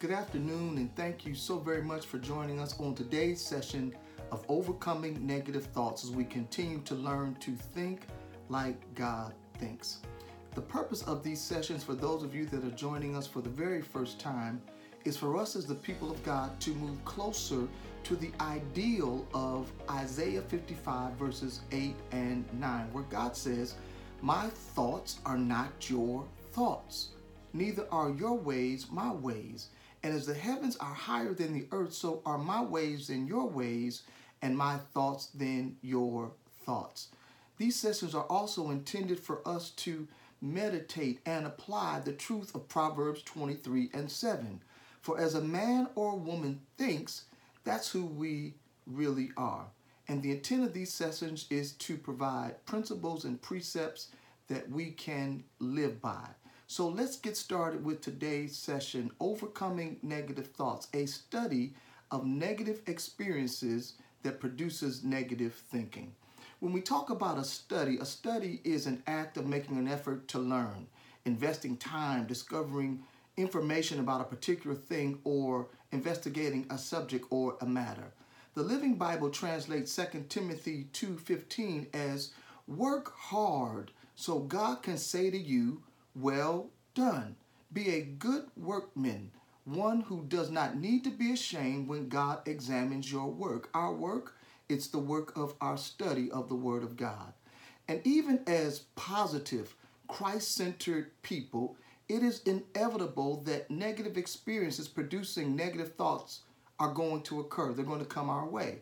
Good afternoon, and thank you so very much for joining us on today's session of Overcoming Negative Thoughts as we continue to learn to think like God thinks. The purpose of these sessions, for those of you that are joining us for the very first time, is for us as the people of God to move closer to the ideal of Isaiah 55, verses 8 and 9, where God says, My thoughts are not your thoughts, neither are your ways my ways. And as the heavens are higher than the earth, so are my ways than your ways, and my thoughts than your thoughts. These sessions are also intended for us to meditate and apply the truth of Proverbs 23 and 7. For as a man or a woman thinks, that's who we really are. And the intent of these sessions is to provide principles and precepts that we can live by. So let's get started with today's session Overcoming Negative Thoughts, a study of negative experiences that produces negative thinking. When we talk about a study, a study is an act of making an effort to learn, investing time, discovering information about a particular thing, or investigating a subject or a matter. The Living Bible translates 2 Timothy 2:15 as work hard so God can say to you, well done. Be a good workman, one who does not need to be ashamed when God examines your work. Our work, it's the work of our study of the Word of God. And even as positive, Christ centered people, it is inevitable that negative experiences producing negative thoughts are going to occur. They're going to come our way.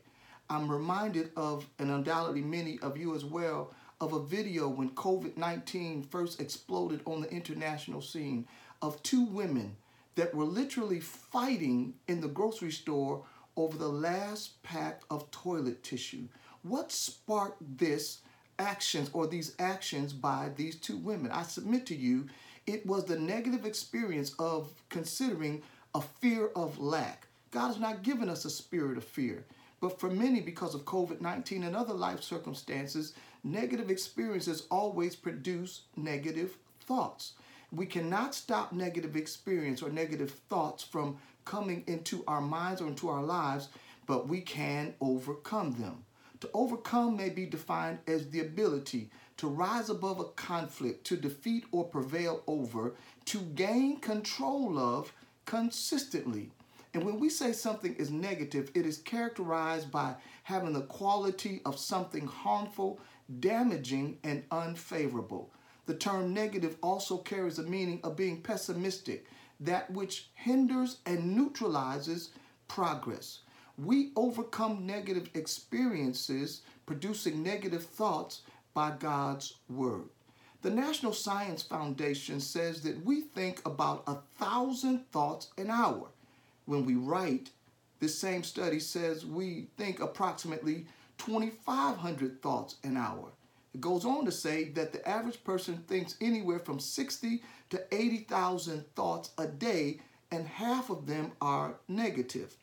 I'm reminded of, and undoubtedly many of you as well, of a video when COVID 19 first exploded on the international scene of two women that were literally fighting in the grocery store over the last pack of toilet tissue. What sparked this actions or these actions by these two women? I submit to you, it was the negative experience of considering a fear of lack. God has not given us a spirit of fear. But for many, because of COVID 19 and other life circumstances, negative experiences always produce negative thoughts. We cannot stop negative experience or negative thoughts from coming into our minds or into our lives, but we can overcome them. To overcome may be defined as the ability to rise above a conflict, to defeat or prevail over, to gain control of consistently. And when we say something is negative, it is characterized by having the quality of something harmful, damaging, and unfavorable. The term negative also carries the meaning of being pessimistic, that which hinders and neutralizes progress. We overcome negative experiences producing negative thoughts by God's Word. The National Science Foundation says that we think about a thousand thoughts an hour. When we write, this same study says we think approximately 2,500 thoughts an hour. It goes on to say that the average person thinks anywhere from 60 to 80,000 thoughts a day, and half of them are negative.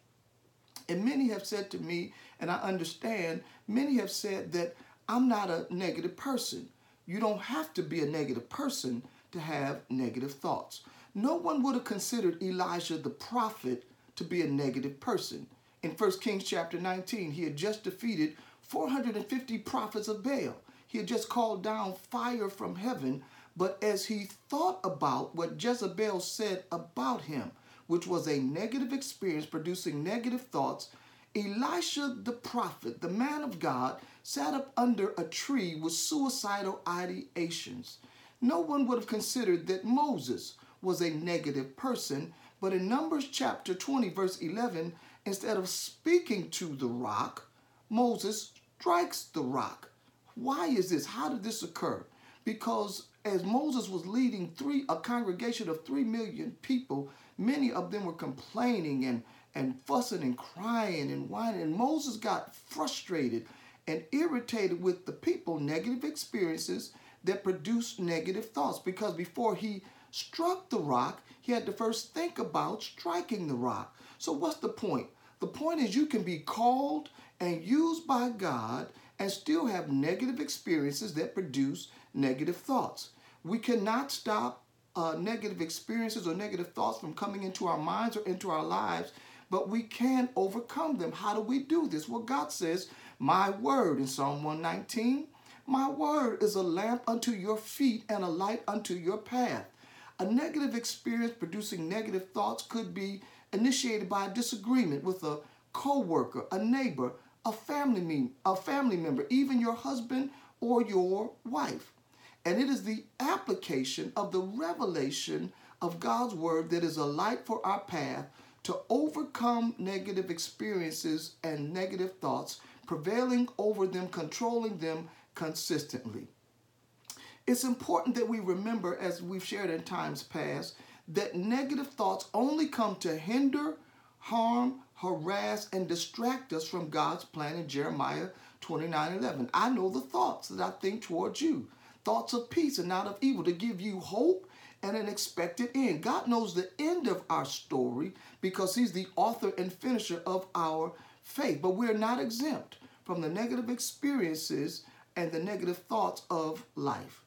And many have said to me, and I understand, many have said that I'm not a negative person. You don't have to be a negative person to have negative thoughts. No one would have considered Elijah the prophet to be a negative person. In 1 Kings chapter 19, he had just defeated 450 prophets of Baal. He had just called down fire from heaven, but as he thought about what Jezebel said about him, which was a negative experience producing negative thoughts, Elisha the prophet, the man of God, sat up under a tree with suicidal ideations. No one would have considered that Moses was a negative person, but in Numbers chapter 20, verse 11, instead of speaking to the rock, Moses strikes the rock. Why is this? How did this occur? Because as Moses was leading three a congregation of three million people, many of them were complaining and, and fussing and crying and whining. And Moses got frustrated and irritated with the people, negative experiences that produced negative thoughts. Because before he struck the rock, he had to first think about striking the rock. So, what's the point? The point is, you can be called and used by God and still have negative experiences that produce negative thoughts. We cannot stop uh, negative experiences or negative thoughts from coming into our minds or into our lives, but we can overcome them. How do we do this? Well, God says, My word in Psalm 119, my word is a lamp unto your feet and a light unto your path. A negative experience producing negative thoughts could be initiated by a disagreement with a co-worker, a neighbor, a family, mem- a family member, even your husband or your wife. And it is the application of the revelation of God's word that is a light for our path to overcome negative experiences and negative thoughts, prevailing over them, controlling them consistently. It's important that we remember, as we've shared in times past, that negative thoughts only come to hinder, harm, harass, and distract us from God's plan in Jeremiah 29 11. I know the thoughts that I think towards you, thoughts of peace and not of evil, to give you hope and an expected end. God knows the end of our story because He's the author and finisher of our faith. But we're not exempt from the negative experiences and the negative thoughts of life.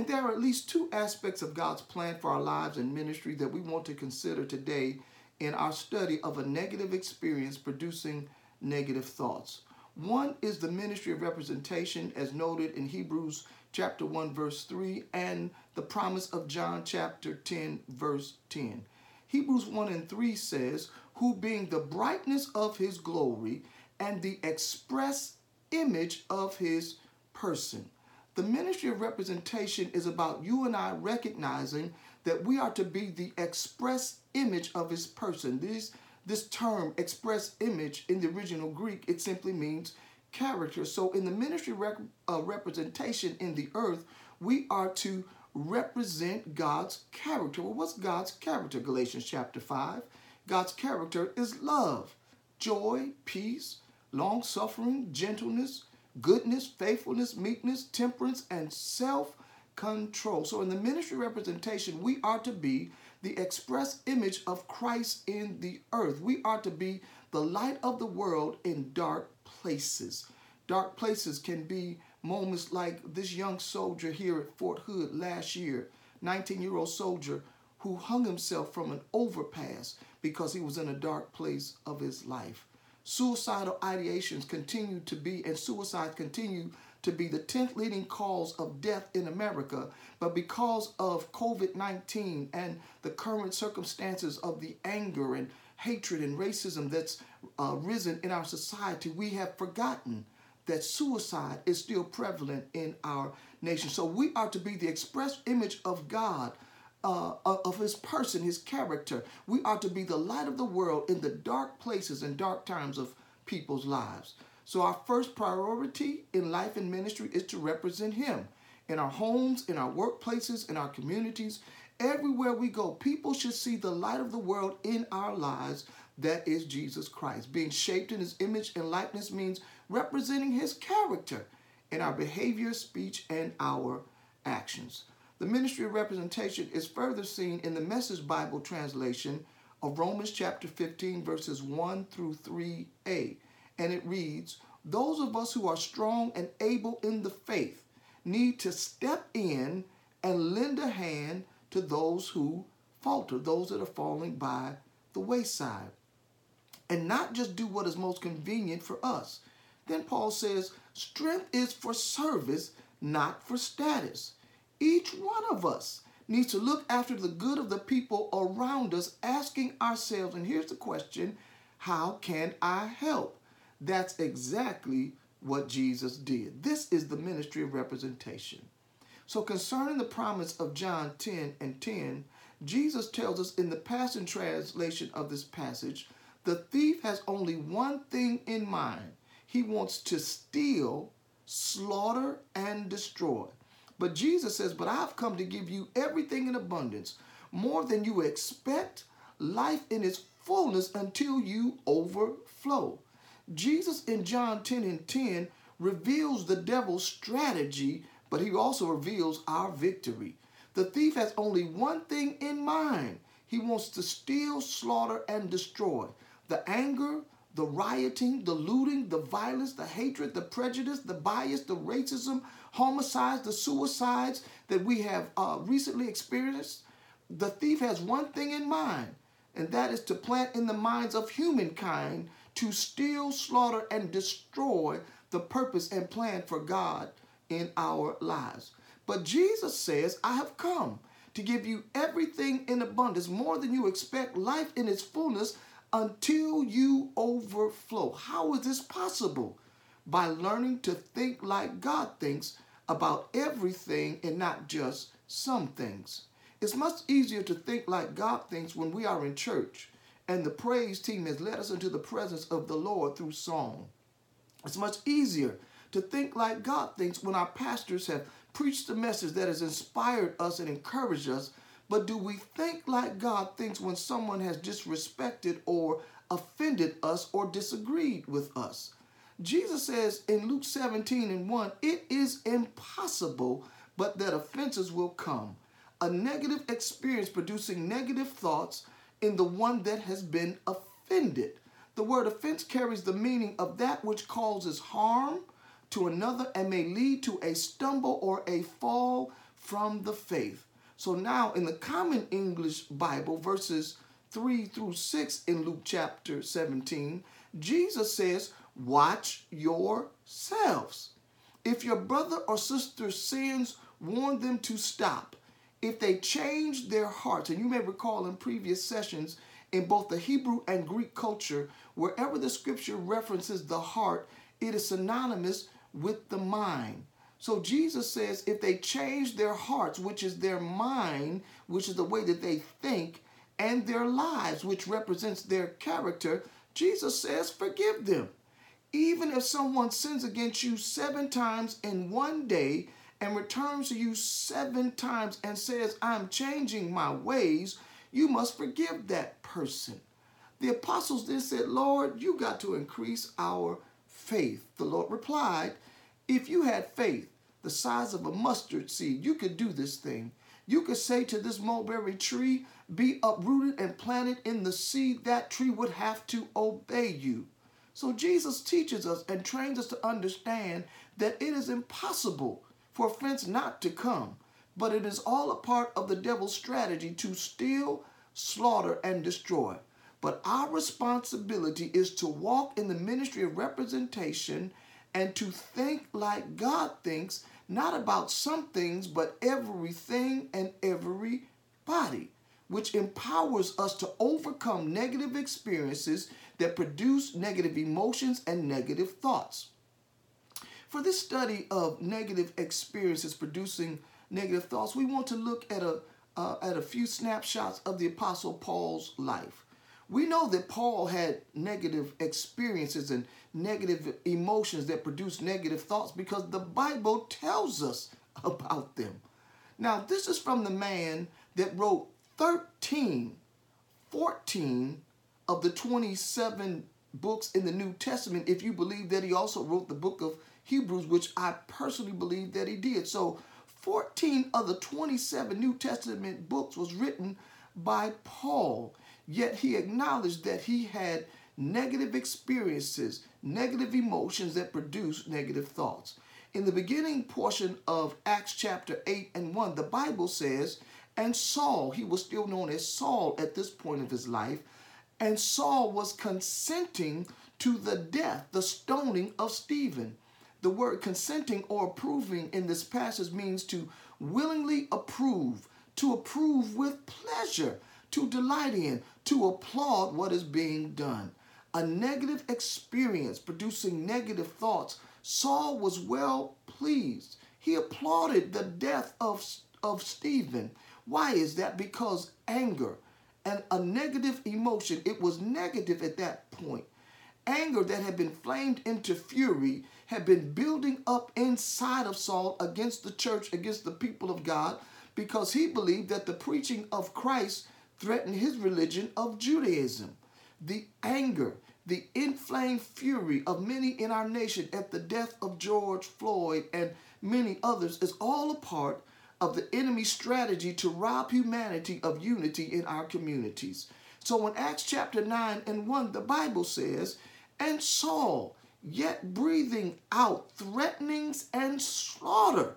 And there are at least two aspects of God's plan for our lives and ministry that we want to consider today in our study of a negative experience producing negative thoughts. One is the ministry of representation, as noted in Hebrews chapter 1, verse 3, and the promise of John chapter 10, verse 10. Hebrews 1 and 3 says, Who being the brightness of his glory and the express image of his person the ministry of representation is about you and I recognizing that we are to be the express image of his person. This, this term, express image, in the original Greek, it simply means character. So in the ministry rep, uh, representation in the earth, we are to represent God's character. Well, what's God's character? Galatians chapter 5. God's character is love, joy, peace, long suffering, gentleness, goodness, faithfulness, meekness, temperance, and self control. So, in the ministry representation, we are to be the express image of Christ in the earth. We are to be the light of the world in dark places. Dark places can be moments like this young soldier here at Fort Hood last year, 19 year old soldier who hung himself from an overpass because he was in a dark place of his life. Suicidal ideations continue to be, and suicide continue to be the 10th leading cause of death in America. But because of COVID 19 and the current circumstances of the anger and hatred and racism that's uh, risen in our society, we have forgotten that suicide is still prevalent in our nation. So we are to be the express image of God uh, of his person, his character. We are to be the light of the world in the dark places and dark times of people's lives. So, our first priority in life and ministry is to represent him in our homes, in our workplaces, in our communities. Everywhere we go, people should see the light of the world in our lives. That is Jesus Christ. Being shaped in his image and likeness means representing his character in our behavior, speech, and our actions. The ministry of representation is further seen in the Message Bible translation of Romans chapter 15, verses 1 through 3a. And it reads Those of us who are strong and able in the faith need to step in and lend a hand to those who falter, those that are falling by the wayside, and not just do what is most convenient for us. Then Paul says, Strength is for service, not for status. Each one of us needs to look after the good of the people around us, asking ourselves, and here's the question how can I help? That's exactly what Jesus did. This is the ministry of representation. So, concerning the promise of John 10 and 10, Jesus tells us in the Passion Translation of this passage the thief has only one thing in mind he wants to steal, slaughter, and destroy. But Jesus says, But I've come to give you everything in abundance, more than you expect, life in its fullness until you overflow. Jesus in John 10 and 10 reveals the devil's strategy, but he also reveals our victory. The thief has only one thing in mind he wants to steal, slaughter, and destroy. The anger, the rioting, the looting, the violence, the hatred, the prejudice, the bias, the racism, homicides, the suicides that we have uh, recently experienced, the thief has one thing in mind, and that is to plant in the minds of humankind to steal, slaughter, and destroy the purpose and plan for God in our lives. But Jesus says, I have come to give you everything in abundance, more than you expect, life in its fullness until you overflow. How is this possible? By learning to think like God thinks about everything and not just some things. It's much easier to think like God thinks when we are in church and the praise team has led us into the presence of the Lord through song. It's much easier to think like God thinks when our pastors have preached a message that has inspired us and encouraged us. But do we think like God thinks when someone has disrespected or offended us or disagreed with us? Jesus says in Luke 17 and 1, it is impossible, but that offenses will come. A negative experience producing negative thoughts in the one that has been offended. The word offense carries the meaning of that which causes harm to another and may lead to a stumble or a fall from the faith. So now in the Common English Bible, verses 3 through 6 in Luke chapter 17, Jesus says, Watch yourselves. If your brother or sister sins, warn them to stop. If they change their hearts, and you may recall in previous sessions, in both the Hebrew and Greek culture, wherever the scripture references the heart, it is synonymous with the mind. So Jesus says if they change their hearts, which is their mind, which is the way that they think, and their lives, which represents their character, Jesus says forgive them. Even if someone sins against you seven times in one day and returns to you seven times and says, I'm changing my ways, you must forgive that person. The apostles then said, Lord, you got to increase our faith. The Lord replied, If you had faith the size of a mustard seed, you could do this thing. You could say to this mulberry tree, Be uprooted and planted in the sea, that tree would have to obey you. So Jesus teaches us and trains us to understand that it is impossible for offense not to come, but it is all a part of the devil's strategy to steal, slaughter, and destroy. But our responsibility is to walk in the ministry of representation and to think like God thinks, not about some things, but everything and everybody, which empowers us to overcome negative experiences that produce negative emotions and negative thoughts. For this study of negative experiences producing negative thoughts, we want to look at a uh, at a few snapshots of the Apostle Paul's life. We know that Paul had negative experiences and negative emotions that produce negative thoughts because the Bible tells us about them. Now, this is from the man that wrote 13, 14 of the 27 books in the New Testament, if you believe that he also wrote the book of Hebrews, which I personally believe that he did. So 14 of the 27 New Testament books was written by Paul, yet he acknowledged that he had negative experiences, negative emotions that produce negative thoughts. In the beginning portion of Acts chapter 8 and 1, the Bible says, and Saul, he was still known as Saul at this point of his life, and Saul was consenting to the death, the stoning of Stephen. The word consenting or approving in this passage means to willingly approve, to approve with pleasure, to delight in, to applaud what is being done. A negative experience producing negative thoughts, Saul was well pleased. He applauded the death of, of Stephen. Why is that? Because anger and a negative emotion, it was negative at that point. Anger that had been flamed into fury had been building up inside of Saul against the church, against the people of God, because he believed that the preaching of Christ threatened his religion of Judaism. The anger, the inflamed fury of many in our nation at the death of George Floyd and many others is all a part of the enemy's strategy to rob humanity of unity in our communities. So in Acts chapter 9 and 1, the Bible says, And Saul, yet breathing out threatenings and slaughter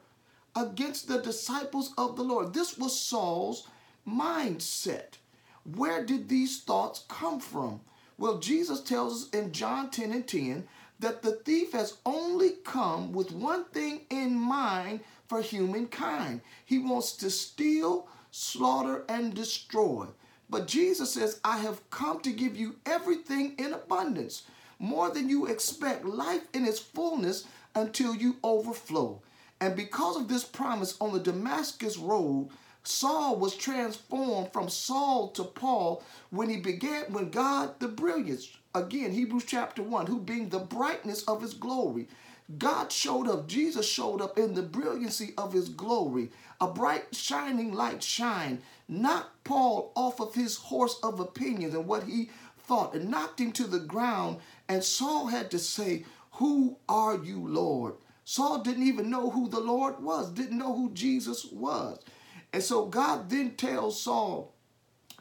against the disciples of the Lord. This was Saul's mindset. Where did these thoughts come from? Well, Jesus tells us in John 10 and 10 that the thief has only come with one thing in mind for humankind. He wants to steal, slaughter, and destroy. But Jesus says, I have come to give you everything in abundance, more than you expect, life in its fullness until you overflow. And because of this promise on the Damascus road, Saul was transformed from Saul to Paul when he began, when God, the brilliance, again, Hebrews chapter 1, who being the brightness of his glory, God showed up, Jesus showed up in the brilliancy of his glory. A bright, shining light shine, knocked Paul off of his horse of opinions and what he thought, and knocked him to the ground. And Saul had to say, Who are you, Lord? Saul didn't even know who the Lord was, didn't know who Jesus was. And so God then tells Saul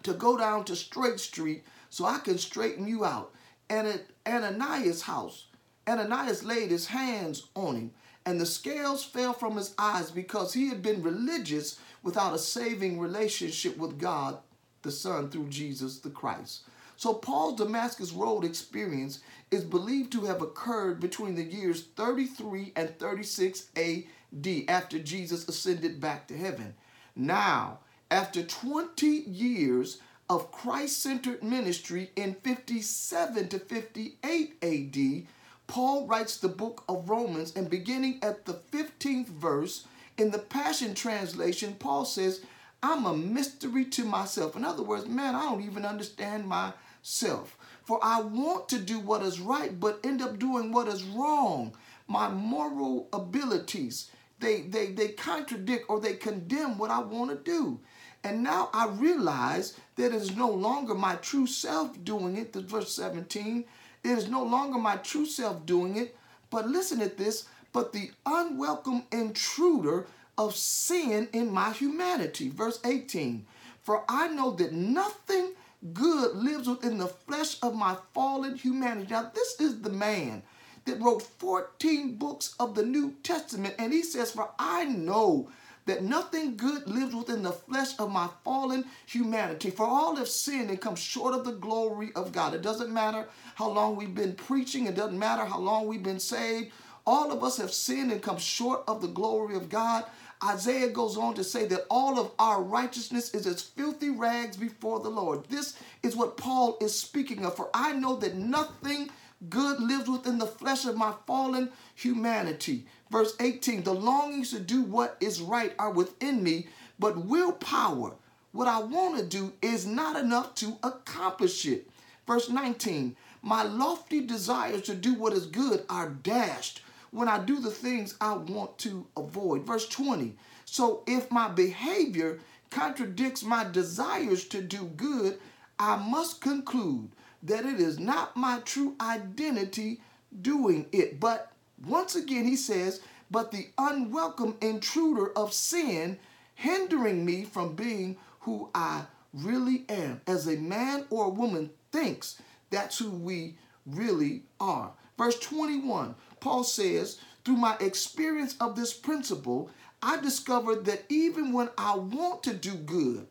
to go down to Straight Street so I can straighten you out. And at Ananias' house, Ananias laid his hands on him, and the scales fell from his eyes because he had been religious without a saving relationship with God, the Son, through Jesus the Christ. So Paul's Damascus Road experience is believed to have occurred between the years 33 and 36 AD after Jesus ascended back to heaven. Now, after 20 years of Christ centered ministry in 57 to 58 AD, Paul writes the book of Romans, and beginning at the 15th verse, in the Passion Translation, Paul says, I'm a mystery to myself. In other words, man, I don't even understand myself. For I want to do what is right, but end up doing what is wrong. My moral abilities, they, they, they contradict or they condemn what I want to do. And now I realize that it is no longer my true self doing it. The verse 17. It is no longer my true self doing it. But listen at this. But the unwelcome intruder of sin in my humanity. Verse 18. For I know that nothing good lives within the flesh of my fallen humanity. Now, this is the man that wrote 14 books of the New Testament. And he says, For I know that nothing good lives within the flesh of my fallen humanity. For all have sinned and come short of the glory of God. It doesn't matter how long we've been preaching, it doesn't matter how long we've been saved. All of us have sinned and come short of the glory of God. Isaiah goes on to say that all of our righteousness is as filthy rags before the Lord. This is what Paul is speaking of. For I know that nothing good lives within the flesh of my fallen humanity. Verse 18 The longings to do what is right are within me, but willpower, what I want to do, is not enough to accomplish it. Verse 19 My lofty desires to do what is good are dashed when I do the things I want to avoid. Verse 20 So if my behavior contradicts my desires to do good, I must conclude that it is not my true identity doing it. But once again, he says, but the unwelcome intruder of sin hindering me from being who I really am. As a man or a woman thinks, that's who we really are. Verse 21, Paul says, through my experience of this principle, I discovered that even when I want to do good,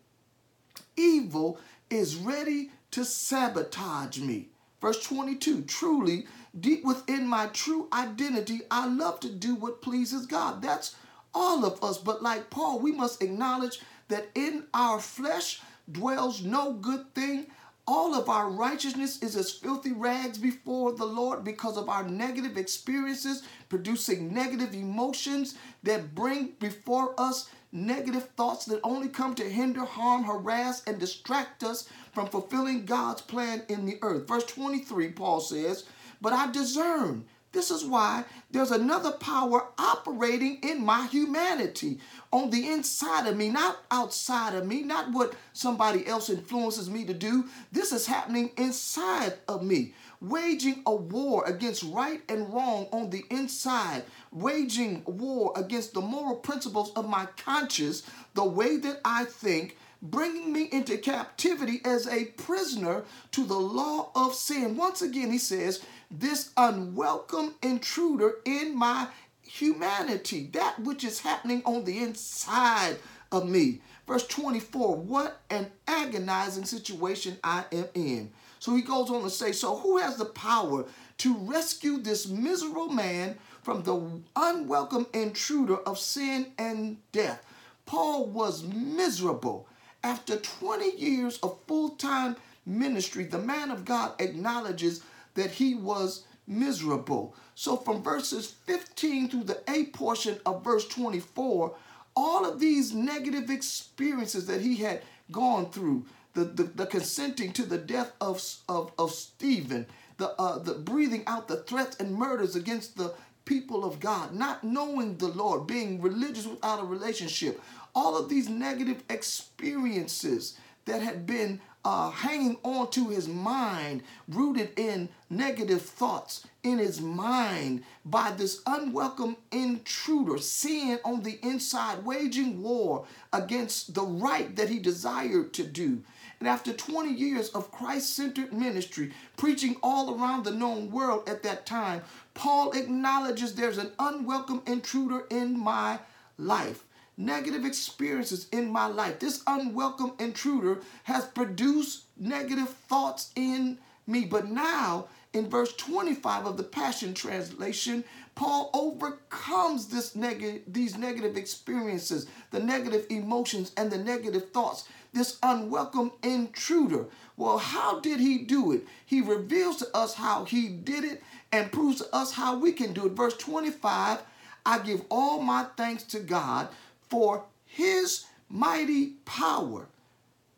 evil is ready to sabotage me. Verse 22 Truly, deep within my true identity, I love to do what pleases God. That's all of us. But like Paul, we must acknowledge that in our flesh dwells no good thing. All of our righteousness is as filthy rags before the Lord because of our negative experiences, producing negative emotions that bring before us negative thoughts that only come to hinder, harm, harass, and distract us from fulfilling God's plan in the earth. Verse 23, Paul says, But I discern. This is why there's another power operating in my humanity on the inside of me, not outside of me, not what somebody else influences me to do. This is happening inside of me waging a war against right and wrong on the inside, waging war against the moral principles of my conscience, the way that I think, bringing me into captivity as a prisoner to the law of sin. Once again, he says, this unwelcome intruder in my humanity, that which is happening on the inside of me. Verse 24, what an agonizing situation I am in. So he goes on to say, So who has the power to rescue this miserable man from the unwelcome intruder of sin and death? Paul was miserable. After 20 years of full time ministry, the man of God acknowledges that he was miserable. So from verses 15 through the A portion of verse 24, all of these negative experiences that he had gone through, the, the, the consenting to the death of, of, of Stephen, the, uh, the breathing out the threats and murders against the people of God, not knowing the Lord, being religious without a relationship, all of these negative experiences that had been uh, hanging on to his mind, rooted in negative thoughts in his mind by this unwelcome intruder, sin on the inside, waging war against the right that he desired to do. And after 20 years of Christ centered ministry, preaching all around the known world at that time, Paul acknowledges there's an unwelcome intruder in my life negative experiences in my life. This unwelcome intruder has produced negative thoughts in me. But now, in verse 25 of the Passion Translation, Paul overcomes this neg- these negative experiences, the negative emotions, and the negative thoughts, this unwelcome intruder. Well, how did he do it? He reveals to us how he did it and proves to us how we can do it. Verse 25 I give all my thanks to God for his mighty power.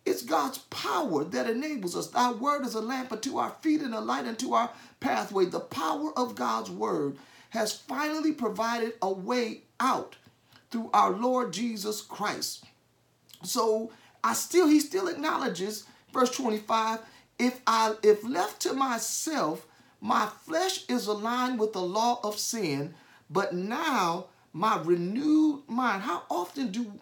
It's God's power that enables us. Thy word is a lamp unto our feet and a light unto our pathway. The power of God's word has finally provided a way out through our Lord Jesus Christ. So I still, he still acknowledges, verse 25, if I if left to myself, my flesh is aligned with the law of sin, but now my renewed mind. How often do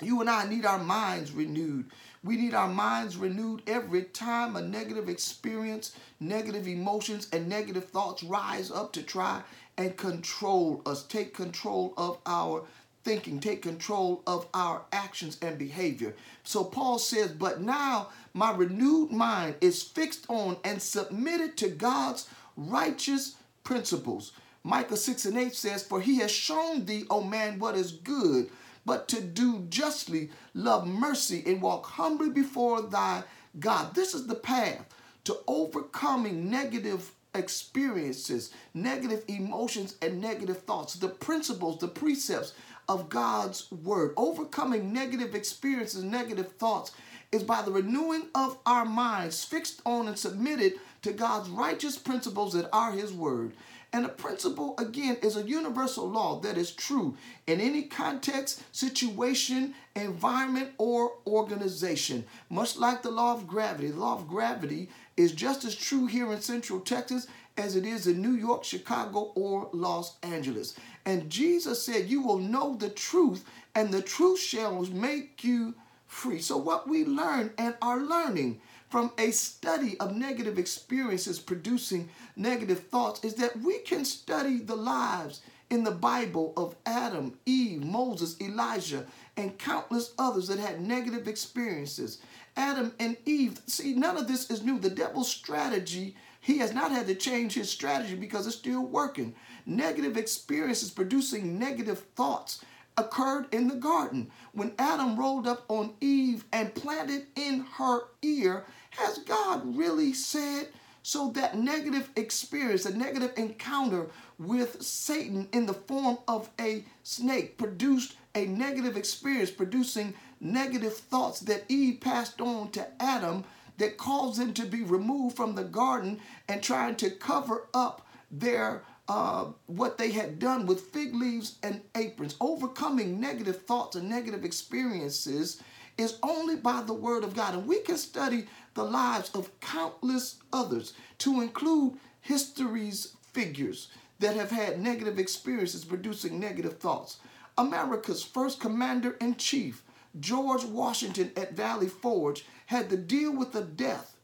you and I need our minds renewed? We need our minds renewed every time a negative experience, negative emotions, and negative thoughts rise up to try and control us, take control of our thinking, take control of our actions and behavior. So Paul says, But now my renewed mind is fixed on and submitted to God's righteous principles. Micah 6 and 8 says, For he has shown thee, O man, what is good, but to do justly, love mercy, and walk humbly before thy God. This is the path to overcoming negative experiences, negative emotions, and negative thoughts. The principles, the precepts of God's word. Overcoming negative experiences, negative thoughts is by the renewing of our minds, fixed on and submitted to God's righteous principles that are His word. And the principle, again, is a universal law that is true in any context, situation, environment, or organization. Much like the law of gravity. The law of gravity is just as true here in Central Texas as it is in New York, Chicago, or Los Angeles. And Jesus said, You will know the truth, and the truth shall make you free. So, what we learn and are learning from a study of negative experiences producing negative thoughts is that we can study the lives in the Bible of Adam, Eve, Moses, Elijah, and countless others that had negative experiences. Adam and Eve, see, none of this is new. The devil's strategy, he has not had to change his strategy because it's still working. Negative experiences producing negative thoughts occurred in the garden when Adam rolled up on Eve and planted in her ear has God really said? So that negative experience, a negative encounter with Satan in the form of a snake produced a negative experience, producing negative thoughts that Eve passed on to Adam that caused them to be removed from the garden and trying to cover up their uh, what they had done with fig leaves and aprons. Overcoming negative thoughts and negative experiences is only by the word of God. And we can study the lives of countless others, to include history's figures that have had negative experiences producing negative thoughts. America's first commander in chief, George Washington at Valley Forge, had to deal with the death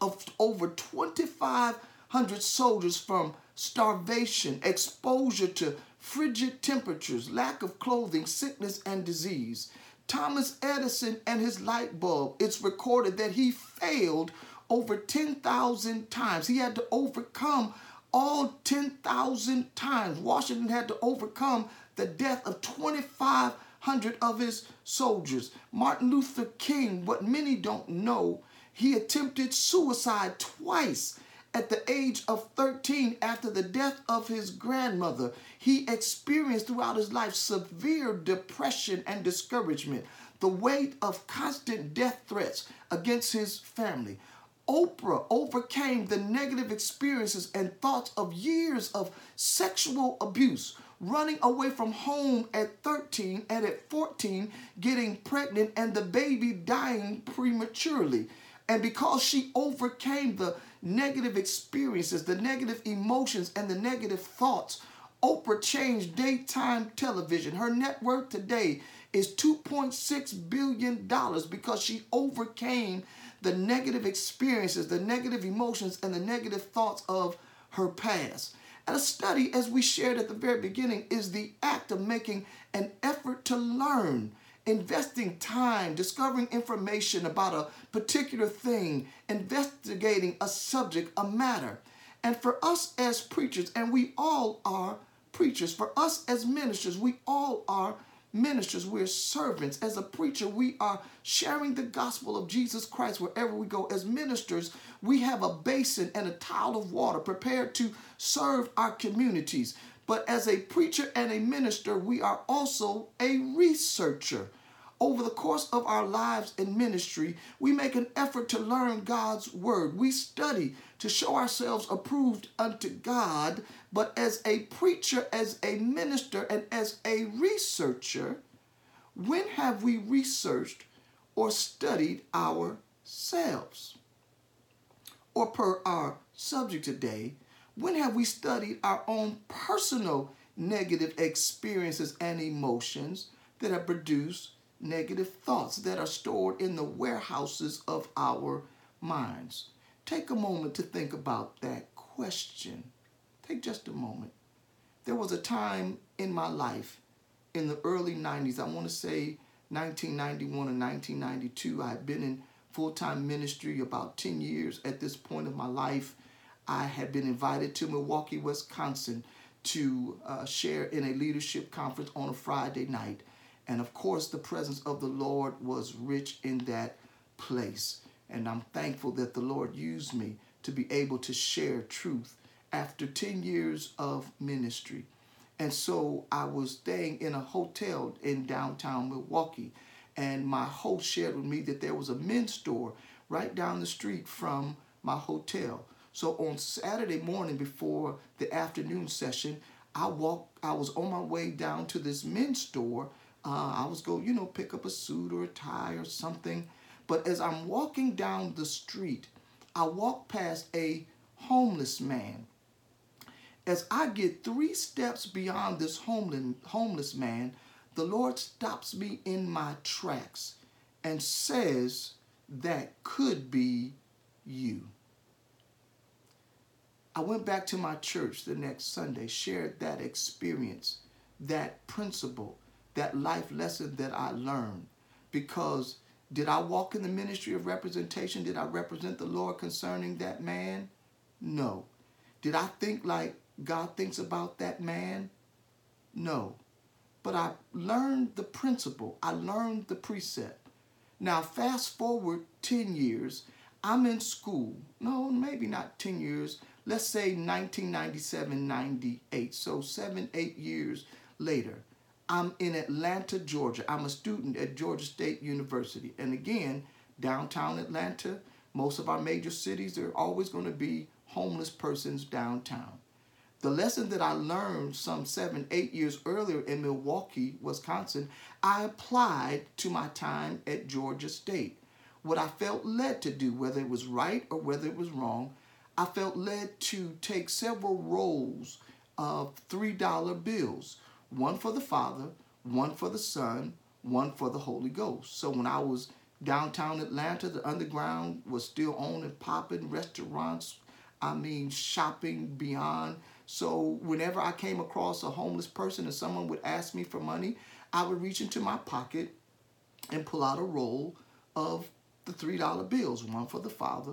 of over 2,500 soldiers from starvation, exposure to frigid temperatures, lack of clothing, sickness, and disease. Thomas Edison and his light bulb, it's recorded that he failed over 10,000 times. He had to overcome all 10,000 times. Washington had to overcome the death of 2,500 of his soldiers. Martin Luther King, what many don't know, he attempted suicide twice at the age of 13 after the death of his grandmother. He experienced throughout his life severe depression and discouragement, the weight of constant death threats against his family. Oprah overcame the negative experiences and thoughts of years of sexual abuse, running away from home at 13 and at 14 getting pregnant and the baby dying prematurely. And because she overcame the negative experiences, the negative emotions, and the negative thoughts, Oprah changed daytime television. Her net worth today is $2.6 billion because she overcame the negative experiences, the negative emotions, and the negative thoughts of her past. And a study, as we shared at the very beginning, is the act of making an effort to learn investing time, discovering information about a particular thing, investigating a subject, a matter. And for us as preachers, and we all are preachers, for us as ministers, we all are ministers. We're servants. As a preacher, we are sharing the gospel of Jesus Christ wherever we go. As ministers, we have a basin and a towel of water prepared to serve our communities. But as a preacher and a minister, we are also a researcher. Over the course of our lives in ministry, we make an effort to learn God's word. We study to show ourselves approved unto God. But as a preacher, as a minister, and as a researcher, when have we researched or studied ourselves? Or per our subject today, when have we studied our own personal negative experiences and emotions that have produced negative thoughts that are stored in the warehouses of our minds? Take a moment to think about that question. Take just a moment. There was a time in my life in the early 90s, I want to say 1991 or 1992, I had been in full time ministry about 10 years at this point of my life. I had been invited to Milwaukee, Wisconsin to uh, share in a leadership conference on a Friday night. And of course, the presence of the Lord was rich in that place. And I'm thankful that the Lord used me to be able to share truth after 10 years of ministry. And so I was staying in a hotel in downtown Milwaukee. And my host shared with me that there was a men's store right down the street from my hotel. So on Saturday morning before the afternoon session, I walked, I was on my way down to this men's store. Uh, I was going, you know, pick up a suit or a tie or something. But as I'm walking down the street, I walk past a homeless man. As I get three steps beyond this homeless man, the Lord stops me in my tracks and says, That could be you. I went back to my church the next Sunday, shared that experience, that principle, that life lesson that I learned. Because did I walk in the ministry of representation? Did I represent the Lord concerning that man? No. Did I think like God thinks about that man? No. But I learned the principle, I learned the precept. Now, fast forward 10 years, I'm in school. No, maybe not 10 years let's say 1997, 98. So seven, eight years later, I'm in Atlanta, Georgia. I'm a student at Georgia State University. And again, downtown Atlanta, most of our major cities, there are always going to be homeless persons downtown. The lesson that I learned some seven, eight years earlier in Milwaukee, Wisconsin, I applied to my time at Georgia State. What I felt led to do, whether it was right or whether it was wrong, I felt led to take several rolls of $3 bills one for the Father, one for the Son, one for the Holy Ghost. So when I was downtown Atlanta, the underground was still on and popping, restaurants, I mean, shopping beyond. So whenever I came across a homeless person and someone would ask me for money, I would reach into my pocket and pull out a roll of the $3 bills, one for the Father,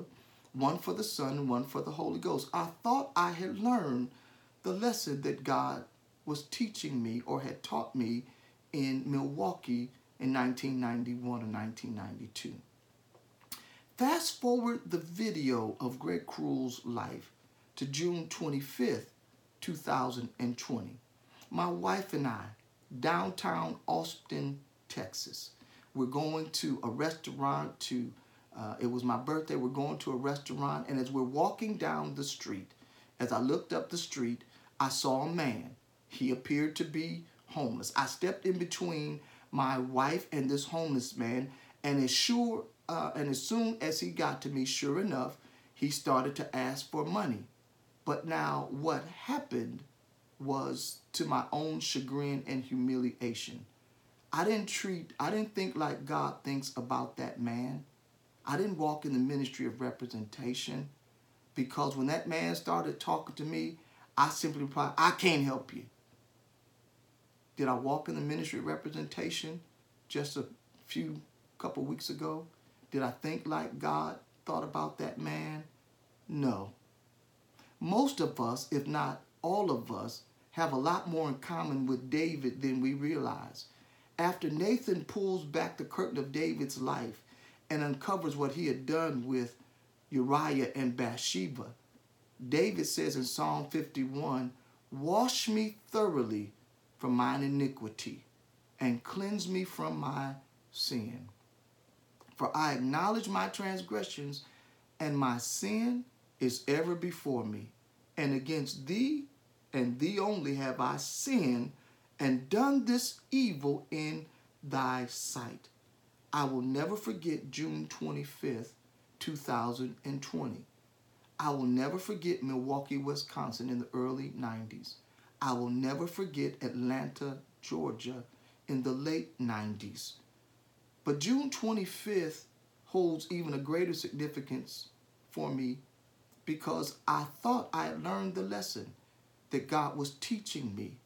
one for the Son, and one for the Holy Ghost. I thought I had learned the lesson that God was teaching me or had taught me in Milwaukee in 1991 or 1992. Fast forward the video of Greg Cruel's life to June 25th, 2020. My wife and I, downtown Austin, Texas, we're going to a restaurant to, uh, it was my birthday, we're going to a restaurant, and as we're walking down the street, as I looked up the street, I saw a man. He appeared to be homeless. I stepped in between my wife and this homeless man, and as sure uh, and as soon as he got to me, sure enough, he started to ask for money. But now, what happened was to my own chagrin and humiliation. I didn't treat, I didn't think like God thinks about that man. I didn't walk in the ministry of representation because when that man started talking to me, I simply replied, I can't help you. Did I walk in the ministry of representation just a few couple weeks ago? Did I think like God thought about that man? No. Most of us, if not all of us, have a lot more in common with David than we realize. After Nathan pulls back the curtain of David's life and uncovers what he had done with Uriah and Bathsheba, David says in Psalm 51 Wash me thoroughly from mine iniquity and cleanse me from my sin. For I acknowledge my transgressions, and my sin is ever before me. And against thee and thee only have I sinned and done this evil in thy sight. I will never forget June 25th, 2020. I will never forget Milwaukee, Wisconsin in the early 90s. I will never forget Atlanta, Georgia in the late 90s. But June 25th holds even a greater significance for me because I thought I had learned the lesson that God was teaching me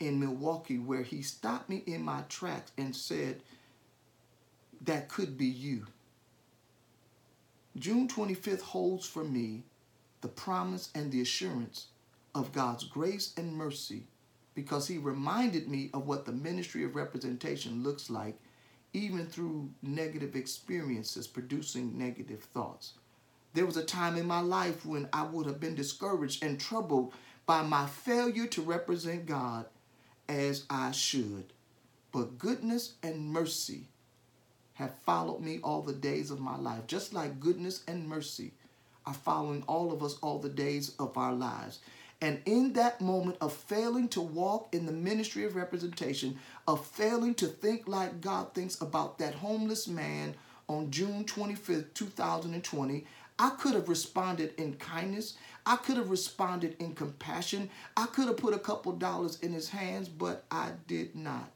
in Milwaukee, where He stopped me in my tracks and said, That could be you. June 25th holds for me the promise and the assurance of God's grace and mercy because He reminded me of what the ministry of representation looks like, even through negative experiences producing negative thoughts. There was a time in my life when I would have been discouraged and troubled by my failure to represent God as I should. But goodness and mercy have followed me all the days of my life, just like goodness and mercy are following all of us all the days of our lives. And in that moment of failing to walk in the ministry of representation, of failing to think like God thinks about that homeless man on June 25th, 2020, I could have responded in kindness. I could have responded in compassion. I could have put a couple dollars in his hands, but I did not.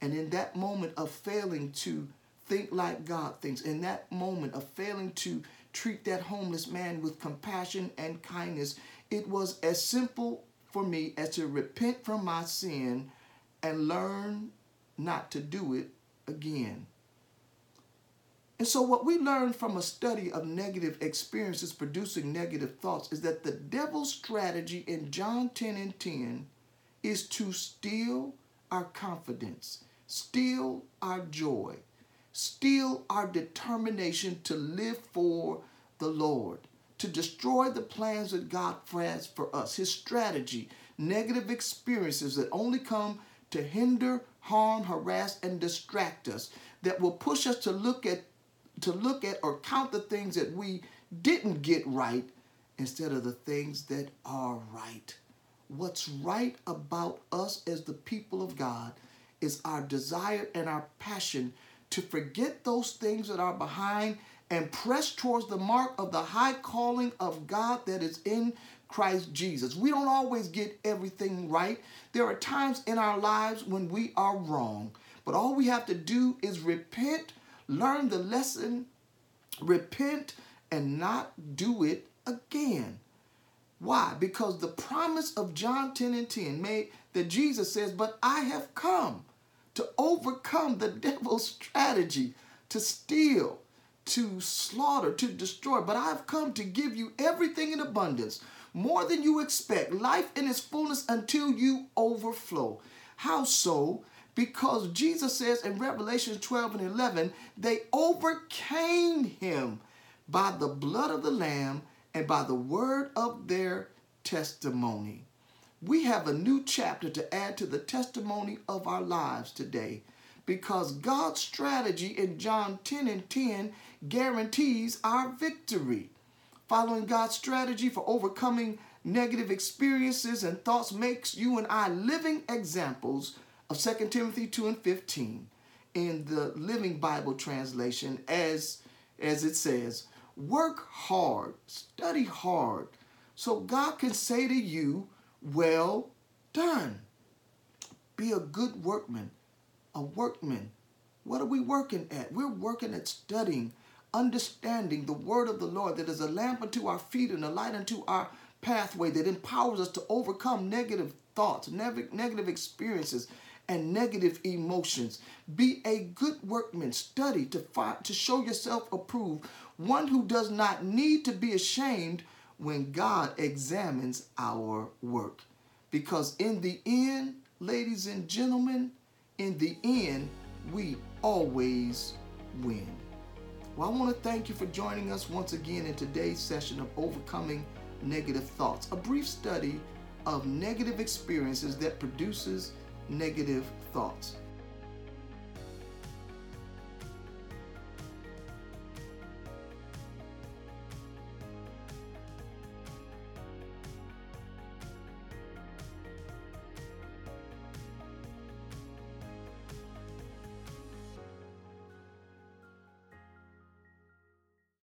And in that moment of failing to think like God thinks, in that moment of failing to treat that homeless man with compassion and kindness, it was as simple for me as to repent from my sin and learn not to do it again. And so, what we learn from a study of negative experiences producing negative thoughts is that the devil's strategy in John 10 and 10 is to steal our confidence, steal our joy, steal our determination to live for the Lord, to destroy the plans that God has for us. His strategy, negative experiences that only come to hinder, harm, harass, and distract us, that will push us to look at to look at or count the things that we didn't get right instead of the things that are right. What's right about us as the people of God is our desire and our passion to forget those things that are behind and press towards the mark of the high calling of God that is in Christ Jesus. We don't always get everything right. There are times in our lives when we are wrong. But all we have to do is repent, learn the lesson, repent, and not do it again. Why? Because the promise of John 10 and 10 made that Jesus says, But I have come to overcome the devil's strategy to steal, to slaughter, to destroy. But I've come to give you everything in abundance, more than you expect, life in its fullness until you overflow. How so? Because Jesus says in Revelation 12 and 11, they overcame him by the blood of the Lamb and by the word of their testimony. We have a new chapter to add to the testimony of our lives today because God's strategy in John 10 and 10 guarantees our victory. Following God's strategy for overcoming negative experiences and thoughts makes you and I living examples of 2 Timothy 2 and 15 in the Living Bible translation as, as it says, work hard, study hard, so God can say to you, well done. Be a good workman, a workman. What are we working at? We're working at studying, understanding the word of the Lord that is a lamp unto our feet and a light unto our pathway that empowers us to overcome negative thoughts, negative experiences, and negative emotions. Be a good workman. Study to to show yourself approved, one who does not need to be ashamed when God examines our work. Because in the end, ladies and gentlemen, in the end, we always win. Well, I want to thank you for joining us once again in today's session of Overcoming Negative Thoughts, a brief study of negative experiences that produces negative thoughts.